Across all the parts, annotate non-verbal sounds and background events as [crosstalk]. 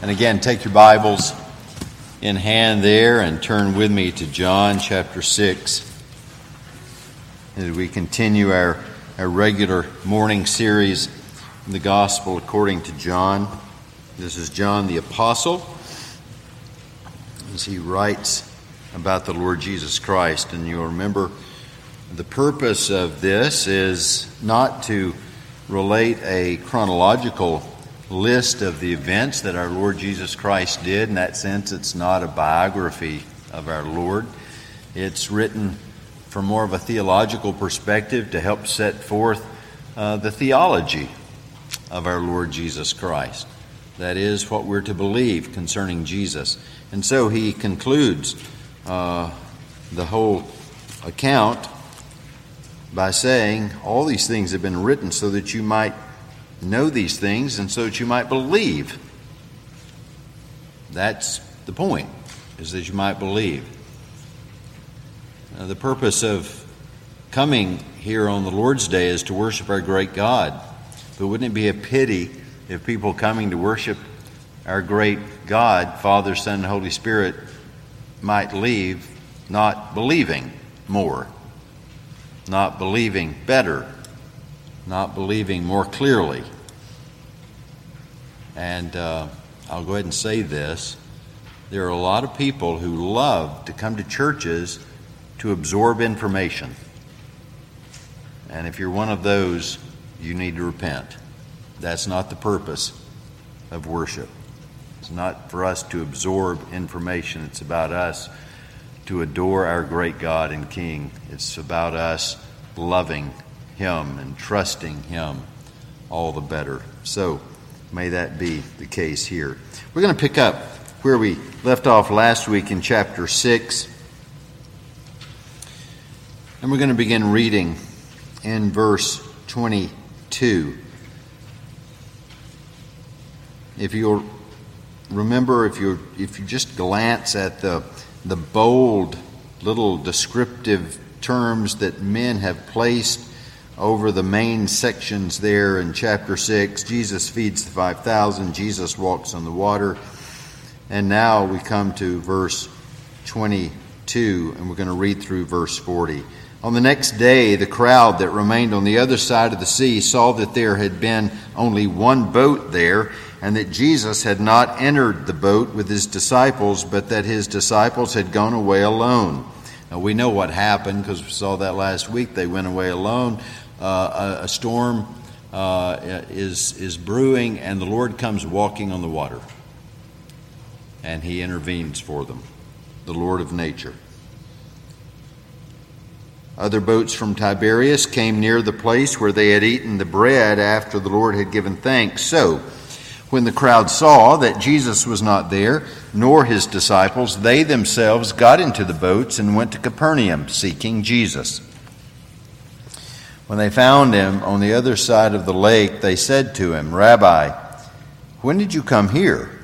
And again, take your Bibles in hand there and turn with me to John chapter 6 as we continue our, our regular morning series in the Gospel according to John. This is John the Apostle as he writes about the Lord Jesus Christ. And you'll remember the purpose of this is not to relate a chronological list of the events that our Lord Jesus Christ did. In that sense, it's not a biography of our Lord. It's written from more of a theological perspective to help set forth uh, the theology of our Lord Jesus Christ. That is what we're to believe concerning Jesus. And so he concludes uh, the whole account by saying, All these things have been written so that you might know these things and so that you might believe. That's the point, is that you might believe. Now, the purpose of coming here on the Lord's Day is to worship our great God. But wouldn't it be a pity if people coming to worship our great God, Father, Son, and Holy Spirit, might leave not believing more, not believing better, not believing more clearly. And uh, I'll go ahead and say this there are a lot of people who love to come to churches to absorb information. And if you're one of those, you need to repent. That's not the purpose of worship. It's not for us to absorb information, it's about us to adore our great God and King. It's about us loving Him and trusting Him all the better. So, may that be the case here. We're going to pick up where we left off last week in chapter 6. And we're going to begin reading in verse 22. If you'll remember, if you if you just glance at the the bold little descriptive terms that men have placed over the main sections there in chapter 6. Jesus feeds the 5,000, Jesus walks on the water. And now we come to verse 22, and we're going to read through verse 40. On the next day, the crowd that remained on the other side of the sea saw that there had been only one boat there, and that Jesus had not entered the boat with his disciples, but that his disciples had gone away alone. Now, we know what happened because we saw that last week. They went away alone. Uh, a, a, storm uh, is, is brewing, and the Lord comes walking on the water. And he intervenes for them, the Lord of nature. Other boats from Tiberias came near the place where they had eaten the bread after the Lord had given thanks. So, when the crowd saw that Jesus was not there, nor his disciples, they themselves got into the boats and went to Capernaum, seeking Jesus. When they found him on the other side of the lake, they said to him, Rabbi, when did you come here?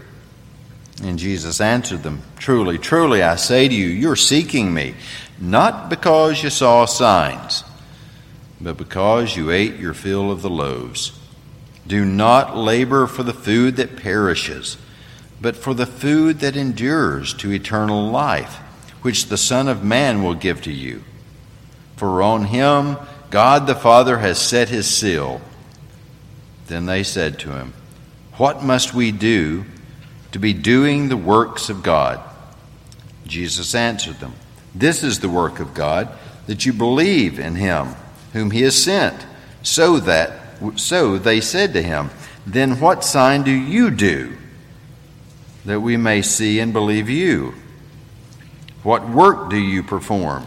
And Jesus answered them, Truly, truly, I say to you, you're seeking me, not because you saw signs, but because you ate your fill of the loaves. Do not labor for the food that perishes, but for the food that endures to eternal life, which the Son of Man will give to you. For on him, God the Father has set his seal. Then they said to him, What must we do to be doing the works of God? Jesus answered them, This is the work of God, that you believe in him whom he has sent. So that so they said to him, Then what sign do you do that we may see and believe you? What work do you perform?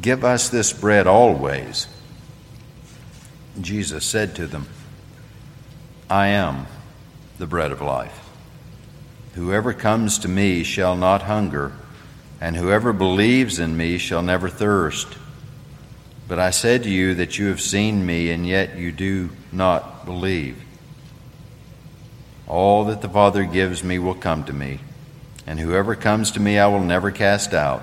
Give us this bread always. Jesus said to them, I am the bread of life. Whoever comes to me shall not hunger, and whoever believes in me shall never thirst. But I said to you that you have seen me, and yet you do not believe. All that the Father gives me will come to me, and whoever comes to me I will never cast out.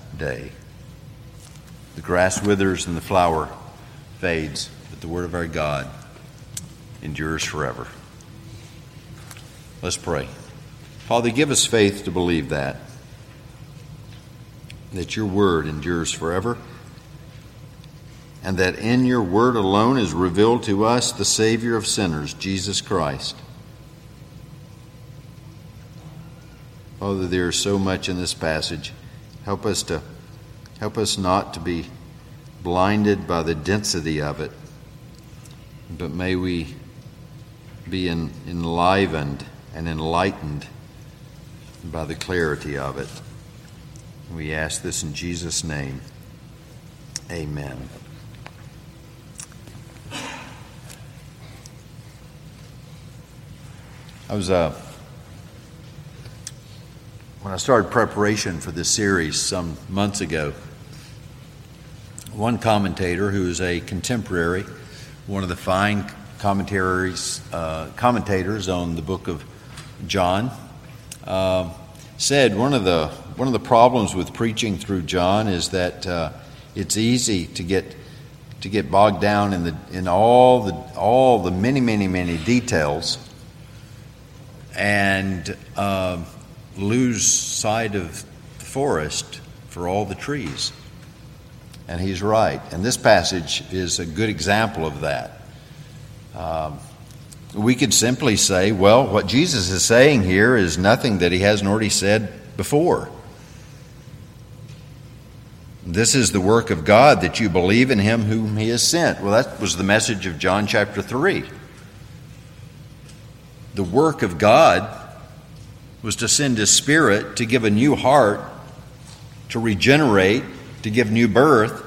The grass withers and the flower fades, but the word of our God endures forever. Let's pray. Father, give us faith to believe that, that your word endures forever, and that in your word alone is revealed to us the Savior of sinners, Jesus Christ. Father, there is so much in this passage. Help us to help us not to be blinded by the density of it, but may we be en- enlivened and enlightened by the clarity of it. We ask this in Jesus' name. Amen. I was uh, when I started preparation for this series some months ago, one commentator who is a contemporary, one of the fine commentaries, uh, commentators on the book of John, uh, said one of the one of the problems with preaching through John is that uh, it's easy to get to get bogged down in the in all the all the many many many details. And um, lose sight of the forest for all the trees. And he's right. And this passage is a good example of that. Um, we could simply say, well, what Jesus is saying here is nothing that he hasn't already said before. This is the work of God that you believe in him whom he has sent. Well, that was the message of John chapter 3. The work of God was to send His Spirit to give a new heart, to regenerate, to give new birth,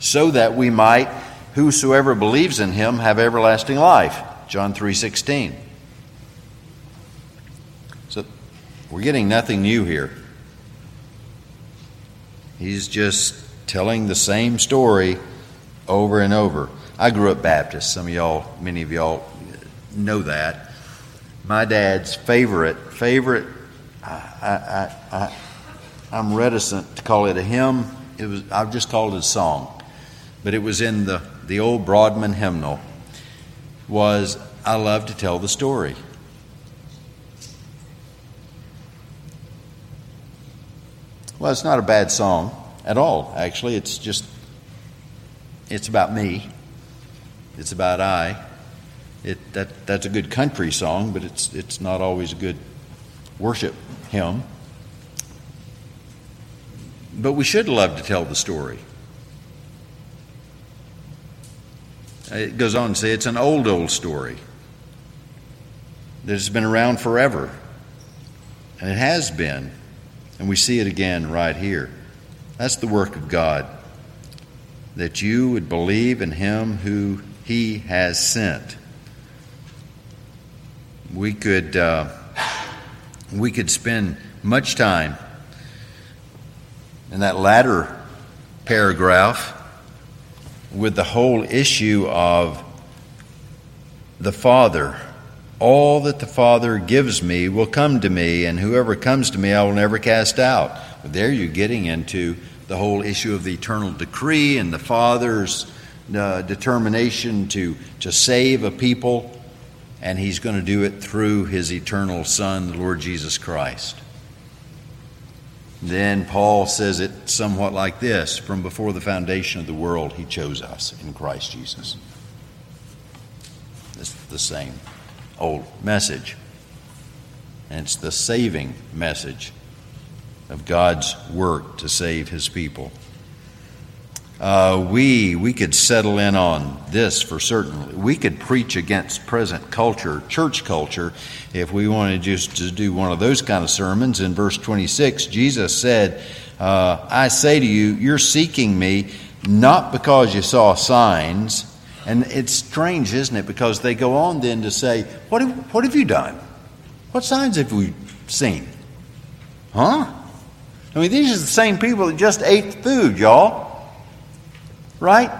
so that we might, whosoever believes in Him, have everlasting life. John 3:16. So we're getting nothing new here. He's just telling the same story over and over. I grew up Baptist. Some of y'all, many of y'all know that. My dad's favorite, favorite I, I, I, I'm reticent to call it a hymn. It was, I've just called it a song. But it was in the, the old Broadman hymnal was I love to tell the story. Well, it's not a bad song at all, actually. It's just, it's about me. It's about I. It, that, that's a good country song, but it's, it's not always a good worship him. But we should love to tell the story. It goes on to say it's an old, old story that has been around forever. And it has been. And we see it again right here. That's the work of God. That you would believe in Him who He has sent. We could. Uh, we could spend much time in that latter paragraph with the whole issue of the Father. All that the Father gives me will come to me, and whoever comes to me I will never cast out. But there you're getting into the whole issue of the eternal decree and the Father's uh, determination to, to save a people and he's going to do it through his eternal Son, the Lord Jesus Christ. Then Paul says it somewhat like this From before the foundation of the world, he chose us in Christ Jesus. It's the same old message. and it's the saving message of God's work to save his people. Uh, we we could settle in on this for certain. We could preach against present culture, church culture, if we wanted just to do one of those kind of sermons. In verse 26, Jesus said, uh, "I say to you, you're seeking me not because you saw signs." And it's strange, isn't it? Because they go on then to say, "What have, what have you done? What signs have we seen?" Huh? I mean, these are the same people that just ate food, y'all. Right?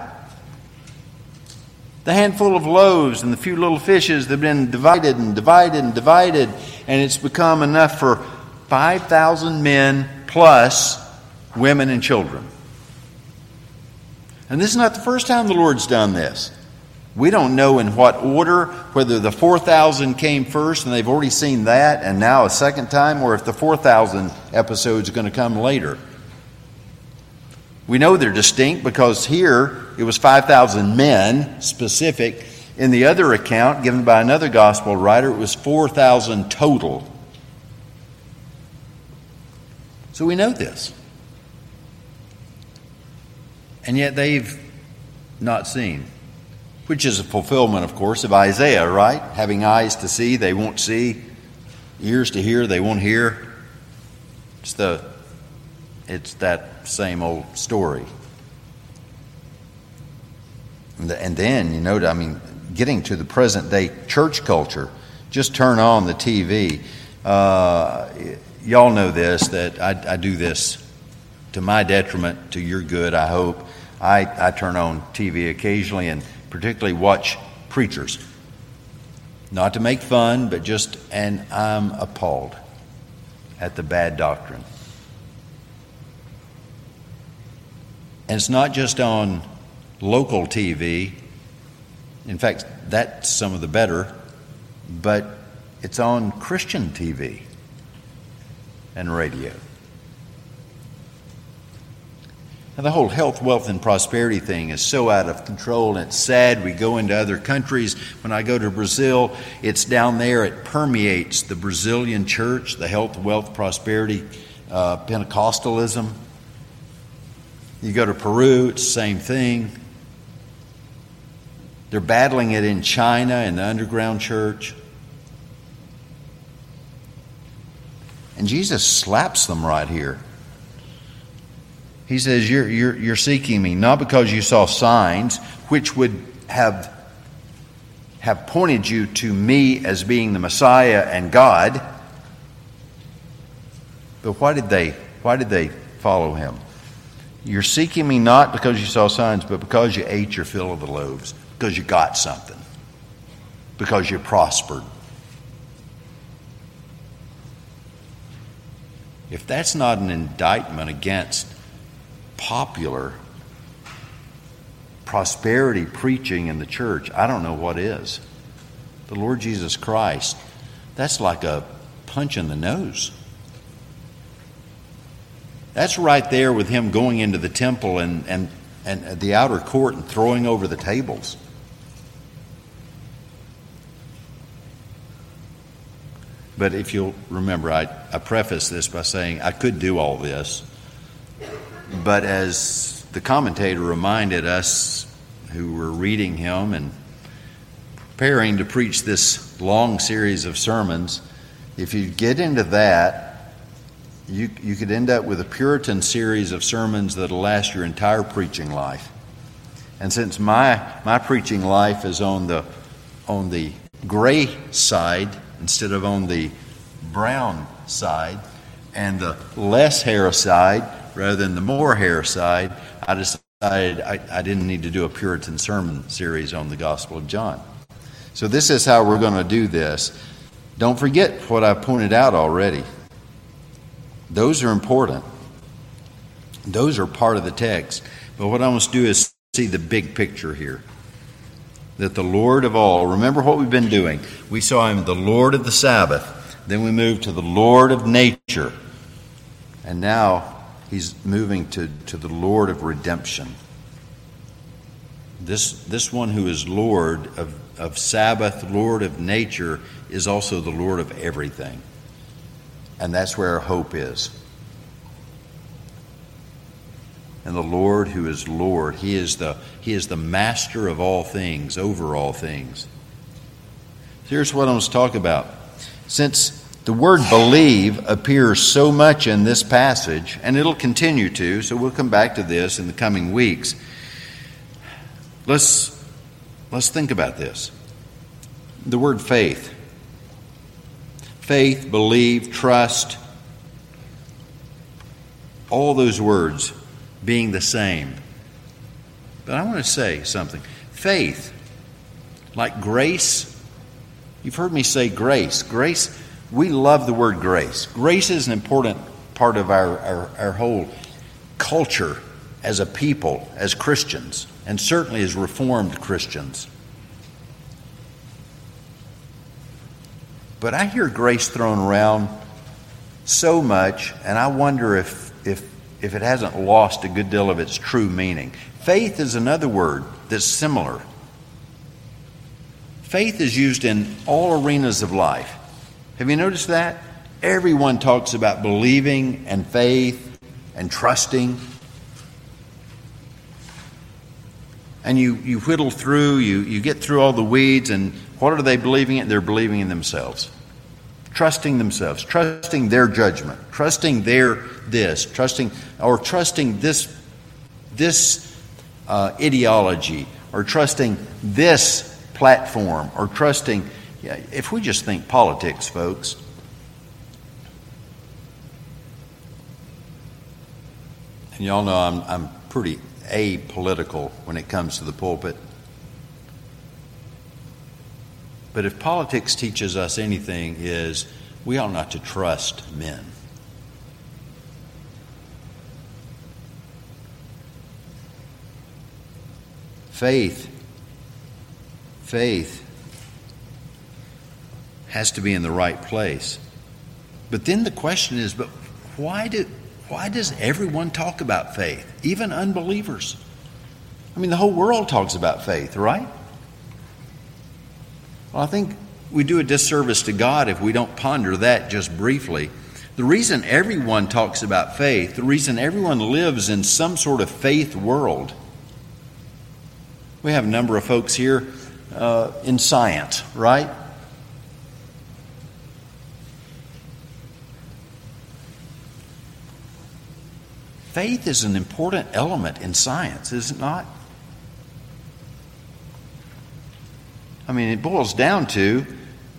The handful of loaves and the few little fishes that have been divided and divided and divided, and it's become enough for 5,000 men plus women and children. And this is not the first time the Lord's done this. We don't know in what order, whether the 4,000 came first and they've already seen that, and now a second time, or if the 4,000 episode is going to come later. We know they're distinct because here it was 5,000 men specific. In the other account, given by another gospel writer, it was 4,000 total. So we know this. And yet they've not seen, which is a fulfillment, of course, of Isaiah, right? Having eyes to see, they won't see, ears to hear, they won't hear. It's the it's that same old story. And then, you know, I mean, getting to the present day church culture, just turn on the TV. Uh, y'all know this, that I, I, do this to my detriment, to your good, I hope. I, I turn on TV occasionally and particularly watch preachers. Not to make fun, but just, and I'm appalled at the bad doctrine. And it's not just on local TV. In fact, that's some of the better, but it's on Christian TV and radio. Now, the whole health, wealth, and prosperity thing is so out of control, and it's sad. We go into other countries. When I go to Brazil, it's down there. It permeates the Brazilian church, the health, wealth, prosperity, uh, Pentecostalism. You go to Peru, it's the same thing. They're battling it in China in the underground church. And Jesus slaps them right here. He says, You're, you're, you're seeking me not because you saw signs, which would have, have pointed you to me as being the Messiah and God. But why did they, why did they follow him? You're seeking me not because you saw signs, but because you ate your fill of the loaves, because you got something, because you prospered. If that's not an indictment against popular prosperity preaching in the church, I don't know what is. The Lord Jesus Christ, that's like a punch in the nose. That's right there with him going into the temple and, and, and the outer court and throwing over the tables. But if you'll remember, I, I preface this by saying I could do all this. But as the commentator reminded us who were reading him and preparing to preach this long series of sermons, if you get into that, you, you could end up with a Puritan series of sermons that'll last your entire preaching life. And since my, my preaching life is on the, on the gray side instead of on the brown side, and the less hair side rather than the more hair side, I decided I, I didn't need to do a Puritan sermon series on the Gospel of John. So, this is how we're going to do this. Don't forget what I pointed out already. Those are important. Those are part of the text. But what I want to do is see the big picture here. That the Lord of all, remember what we've been doing. We saw him the Lord of the Sabbath. Then we moved to the Lord of nature. And now he's moving to, to the Lord of redemption. This, this one who is Lord of, of Sabbath, Lord of nature, is also the Lord of everything. And that's where our hope is. And the Lord who is Lord, He is the, he is the master of all things, over all things. Here's what I want to talk about. Since the word believe appears so much in this passage, and it'll continue to, so we'll come back to this in the coming weeks. Let's, let's think about this. The word faith. Faith, believe, trust, all those words being the same. But I want to say something. Faith, like grace, you've heard me say grace. Grace, we love the word grace. Grace is an important part of our, our, our whole culture as a people, as Christians, and certainly as Reformed Christians. But I hear grace thrown around so much, and I wonder if, if if it hasn't lost a good deal of its true meaning. Faith is another word that's similar. Faith is used in all arenas of life. Have you noticed that? Everyone talks about believing and faith and trusting. And you, you whittle through, you, you get through all the weeds, and what are they believing in? They're believing in themselves trusting themselves, trusting their judgment, trusting their this, trusting or trusting this this uh, ideology, or trusting this platform, or trusting. Yeah, if we just think politics, folks. And y'all know I'm, I'm pretty apolitical when it comes to the pulpit. But if politics teaches us anything, is we ought not to trust men. Faith, faith has to be in the right place. But then the question is, but why do why does everyone talk about faith, even unbelievers? I mean, the whole world talks about faith, right? Well, I think we do a disservice to God if we don't ponder that just briefly. The reason everyone talks about faith, the reason everyone lives in some sort of faith world, we have a number of folks here uh, in science, right? Faith is an important element in science, is it not? I mean, it boils down to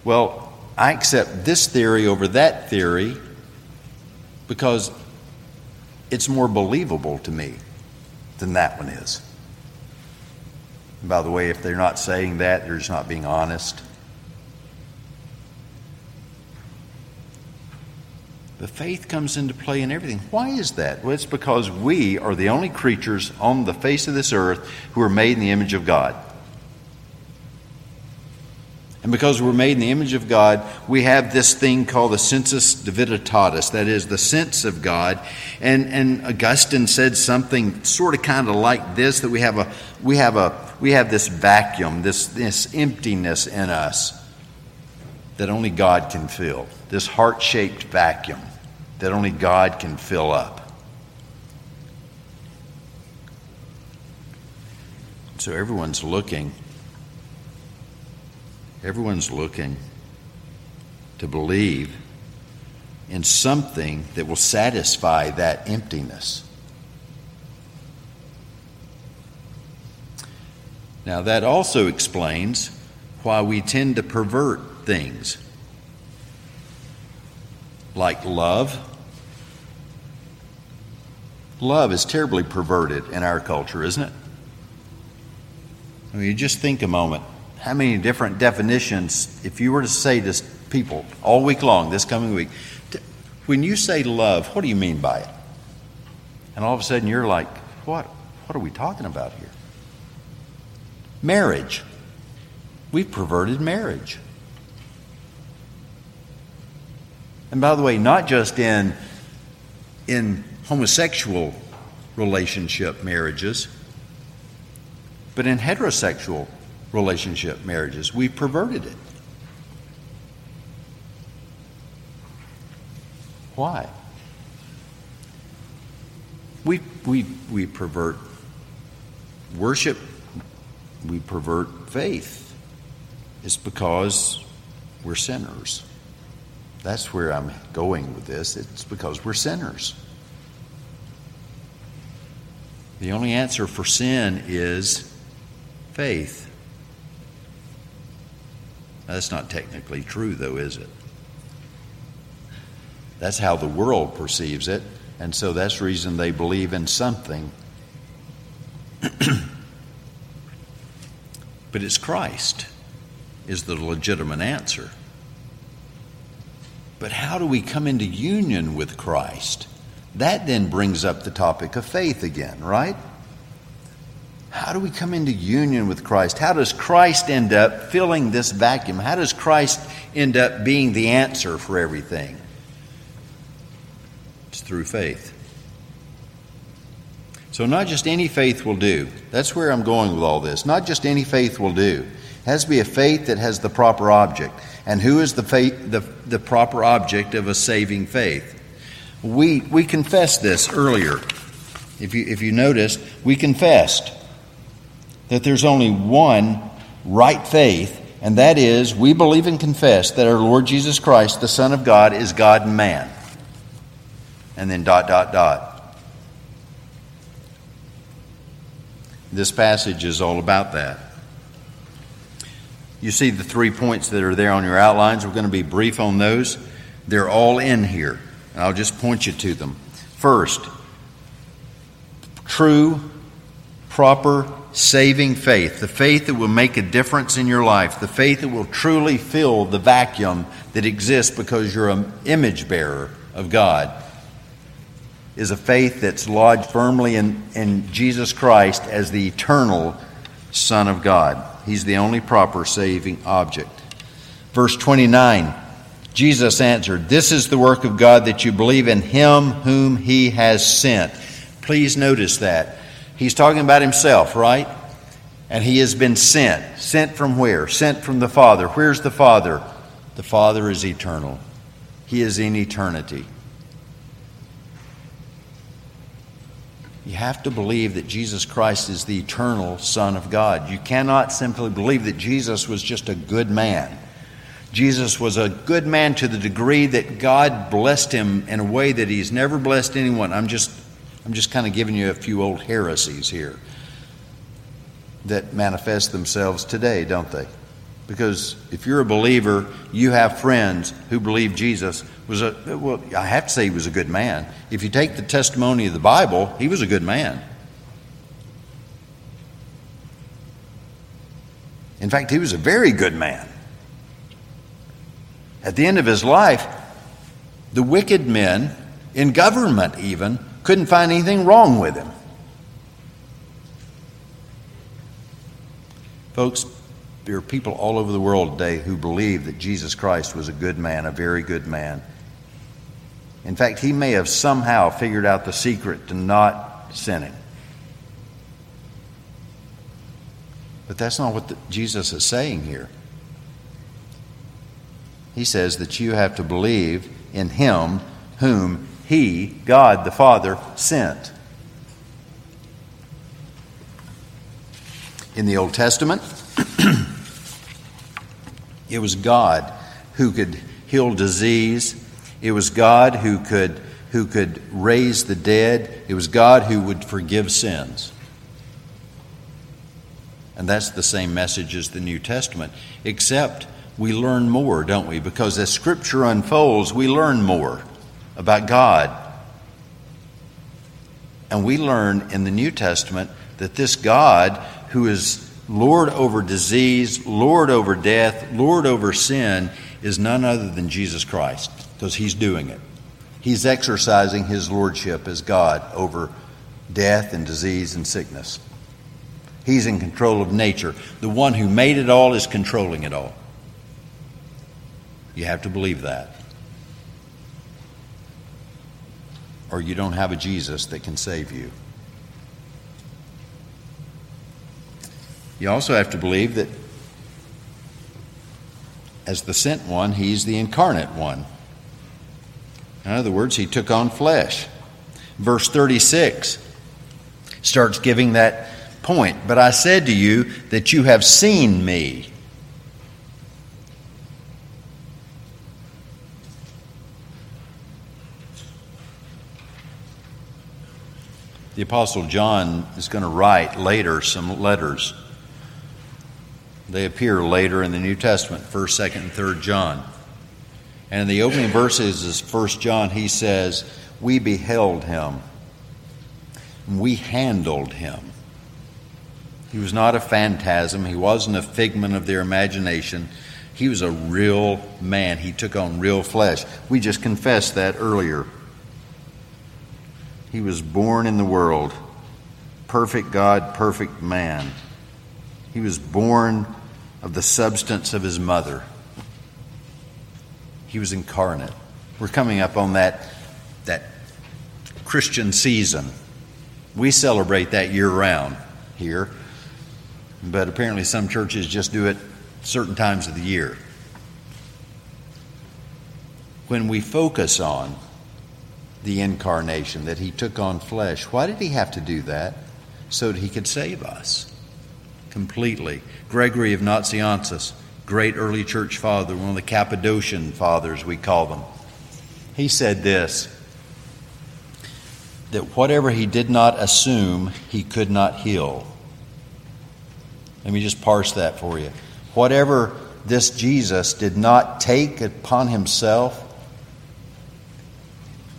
well, I accept this theory over that theory because it's more believable to me than that one is. And by the way, if they're not saying that, they're just not being honest. The faith comes into play in everything. Why is that? Well, it's because we are the only creatures on the face of this earth who are made in the image of God. And because we're made in the image of God, we have this thing called the sensus divinitatis, that is, the sense of God. And, and Augustine said something sort of kind of like this that we have, a, we have, a, we have this vacuum, this, this emptiness in us that only God can fill, this heart shaped vacuum that only God can fill up. So everyone's looking Everyone's looking to believe in something that will satisfy that emptiness. Now, that also explains why we tend to pervert things like love. Love is terribly perverted in our culture, isn't it? I mean, you just think a moment how many different definitions, if you were to say to people all week long, this coming week, when you say love, what do you mean by it? And all of a sudden you're like, what? What are we talking about here? Marriage. We've perverted marriage. And by the way, not just in, in homosexual relationship marriages, but in heterosexual relationship marriages. We've perverted it. Why? We, we, we pervert worship, we pervert faith. It's because we're sinners. That's where I'm going with this. It's because we're sinners. The only answer for sin is faith. That's not technically true, though, is it? That's how the world perceives it, and so that's the reason they believe in something. [clears throat] but it's Christ is the legitimate answer. But how do we come into union with Christ? That then brings up the topic of faith again, right? How do we come into union with Christ? How does Christ end up filling this vacuum? How does Christ end up being the answer for everything? It's through faith. So, not just any faith will do. That's where I'm going with all this. Not just any faith will do. It has to be a faith that has the proper object. And who is the, faith, the, the proper object of a saving faith? We, we confessed this earlier. If you, if you noticed, we confessed that there's only one right faith, and that is we believe and confess that our Lord Jesus Christ, the Son of God, is God and man. And then dot, dot, dot. This passage is all about that. You see the three points that are there on your outlines. We're going to be brief on those. They're all in here. And I'll just point you to them. First, true, proper, saving faith, the faith that will make a difference in your life, the faith that will truly fill the vacuum that exists because you're an image bearer of God, is a faith that's lodged firmly in, in Jesus Christ as the eternal Son of God. He's the only proper saving object. Verse 29 Jesus answered, This is the work of God that you believe in Him whom He has sent. Please notice that. He's talking about Himself, right? And He has been sent. Sent from where? Sent from the Father. Where's the Father? The Father is eternal, He is in eternity. You have to believe that Jesus Christ is the eternal Son of God. You cannot simply believe that Jesus was just a good man. Jesus was a good man to the degree that God blessed him in a way that he's never blessed anyone. I'm just I'm just kind of giving you a few old heresies here that manifest themselves today, don't they? Because if you're a believer, you have friends who believe Jesus was a, well, I have to say he was a good man. If you take the testimony of the Bible, he was a good man. In fact, he was a very good man. At the end of his life, the wicked men, in government even, couldn't find anything wrong with him. Folks, there are people all over the world today who believe that Jesus Christ was a good man, a very good man. In fact, he may have somehow figured out the secret to not sinning. But that's not what the, Jesus is saying here. He says that you have to believe in him whom he, God the Father, sent. In the Old Testament, [clears throat] it was God who could heal disease it was God who could, who could raise the dead. It was God who would forgive sins. And that's the same message as the New Testament, except we learn more, don't we? Because as Scripture unfolds, we learn more about God. And we learn in the New Testament that this God, who is Lord over disease, Lord over death, Lord over sin, is none other than Jesus Christ because he's doing it. He's exercising his lordship as God over death and disease and sickness. He's in control of nature. The one who made it all is controlling it all. You have to believe that. Or you don't have a Jesus that can save you. You also have to believe that as the sent one, he's the incarnate one. In other words, he took on flesh. Verse 36 starts giving that point. But I said to you that you have seen me. The Apostle John is going to write later some letters. They appear later in the New Testament, 1st, 2nd, and 3rd John. And in the opening verses of 1st John, he says, We beheld him, we handled him. He was not a phantasm, he wasn't a figment of their imagination. He was a real man. He took on real flesh. We just confessed that earlier. He was born in the world, perfect God, perfect man. He was born of the substance of his mother. He was incarnate. We're coming up on that, that Christian season. We celebrate that year round here, but apparently some churches just do it certain times of the year. When we focus on the incarnation, that he took on flesh, why did he have to do that? So that he could save us completely. Gregory of Nazianzus great early church father, one of the Cappadocian fathers, we call them. He said this that whatever he did not assume, he could not heal. Let me just parse that for you. Whatever this Jesus did not take upon himself,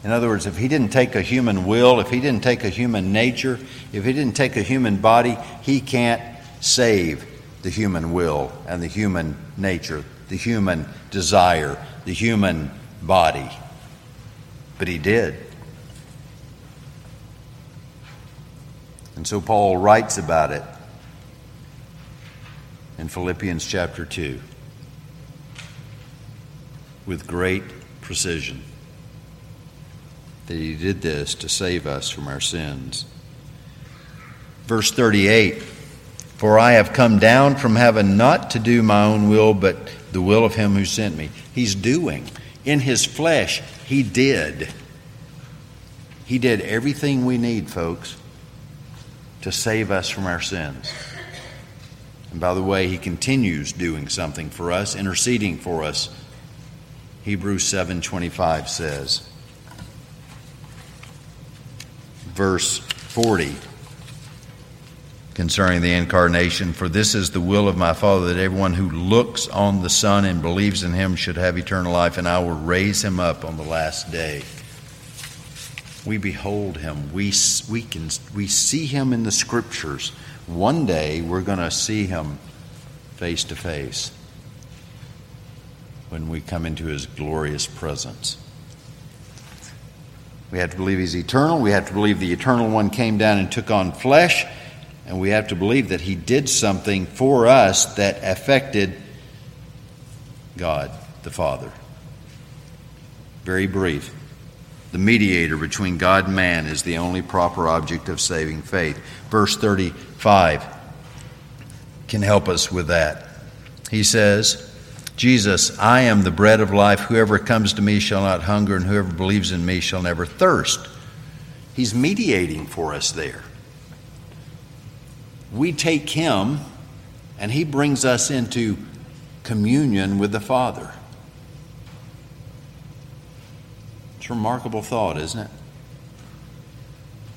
in other words, if he didn't take a human will, if he didn't take a human nature, if he didn't take a human body, he can't save the human will and the human nature, the human desire, the human body. But he did. And so Paul writes about it in Philippians chapter 2 with great precision that he did this to save us from our sins. Verse 38 for I have come down from heaven not to do my own will, but the will of him who sent me. He's doing. In his flesh, he did. He did everything we need, folks, to save us from our sins. And by the way, he continues doing something for us, interceding for us. Hebrews 7:25 says. Verse 40 concerning the incarnation. For this is the will of my Father, that everyone who looks on the Son and believes in him should have eternal life, and I will raise him up on the last day. We behold him. We, we, can, we see him in the scriptures. One day we're going to see him face to face when we come into his glorious presence. We have to believe he's eternal. We have to believe the eternal one came down and took on flesh and we have to believe that He did something for us that affected God the Father. Very brief. The mediator between God and man is the only proper object of saving faith. Verse 35 can help us with that. He says, Jesus, I am the bread of life. Whoever comes to me shall not hunger, and whoever believes in me shall never thirst. He's mediating for us there we take him and he brings us into communion with the Father. It's a remarkable thought, isn't it?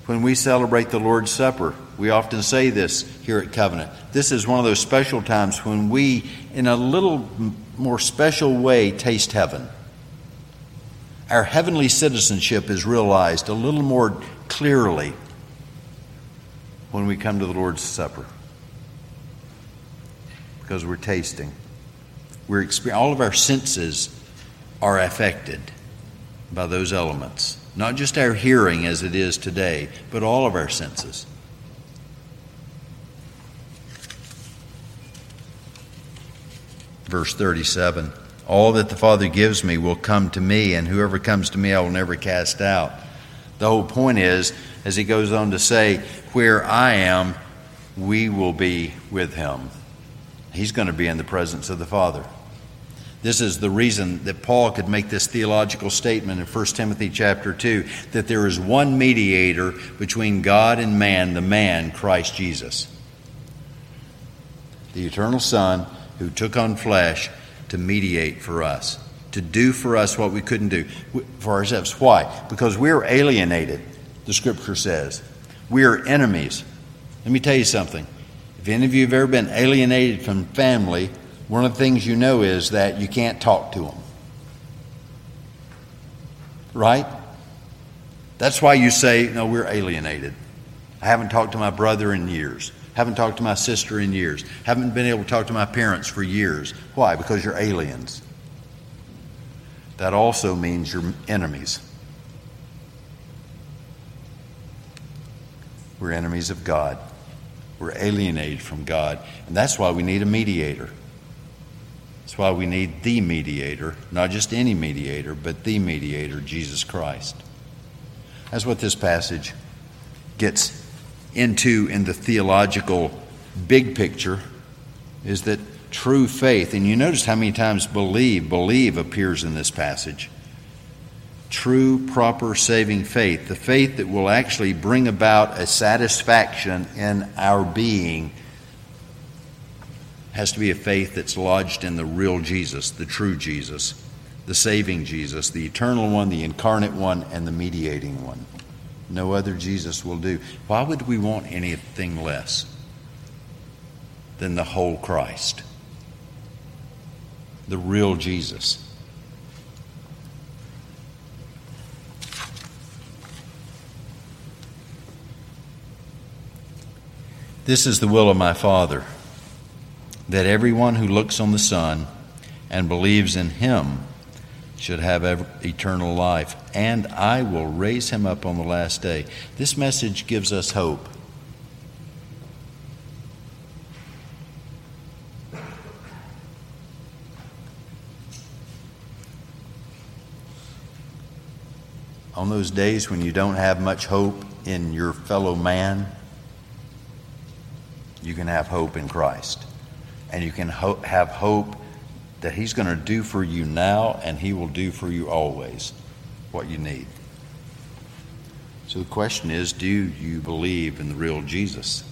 When we celebrate the Lord's Supper, we often say this here at Covenant. This is one of those special times when we, in a little more special way, taste heaven. Our heavenly citizenship is realized a little more clearly when we come to the Lord's Supper because we're tasting. We're all of our senses are affected by those elements. Not just our hearing as it is today, but all of our senses. Verse 37 All that the Father gives me will come to me, and whoever comes to me I will never cast out. The whole point is, as he goes on to say, where I am, we will be with him. He's going to be in the presence of the Father. This is the reason that Paul could make this theological statement in 1 Timothy chapter 2 that there is one mediator between God and man, the man, Christ Jesus. The eternal Son who took on flesh to mediate for us, to do for us what we couldn't do for ourselves. Why? Because we're alienated, the scripture says. We are enemies. Let me tell you something. If any of you have ever been alienated from family, one of the things you know is that you can't talk to them. Right? That's why you say, no, we're alienated. I haven't talked to my brother in years. Haven't talked to my sister in years. Haven't been able to talk to my parents for years. Why? Because you're aliens. That also means you're enemies. We're enemies of God. We're alienated from God. And that's why we need a mediator. That's why we need the mediator, not just any mediator, but the mediator, Jesus Christ. That's what this passage gets into in the theological big picture is that true faith, and you notice how many times believe, believe appears in this passage. True, proper, saving faith, the faith that will actually bring about a satisfaction in our being has to be a faith that's lodged in the real Jesus, the true Jesus, the saving Jesus, the eternal one, the incarnate one, and the mediating one. No other Jesus will do. Why would we want anything less than the whole Christ? The real Jesus. This is the will of my Father that everyone who looks on the Son and believes in him should have eternal life, and I will raise him up on the last day. This message gives us hope. On those days when you don't have much hope in your fellow man, you can have hope in Christ and you can ho- have hope that He's going to do for you now and He will do for you always what you need. So the question is do you believe in the real Jesus?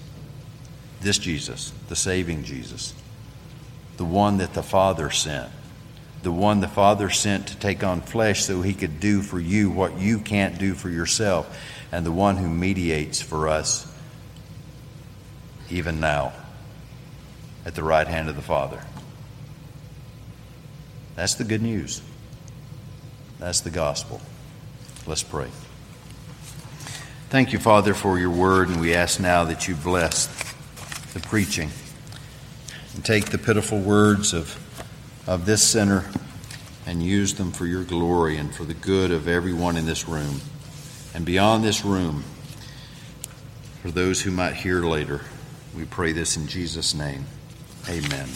This Jesus, the saving Jesus, the one that the Father sent, the one the Father sent to take on flesh so He could do for you what you can't do for yourself, and the one who mediates for us even now at the right hand of the Father. That's the good news. That's the gospel. Let's pray. Thank you, Father, for your word, and we ask now that you bless the preaching and take the pitiful words of, of this sinner and use them for your glory and for the good of everyone in this room and beyond this room for those who might hear later. We pray this in Jesus' name. Amen.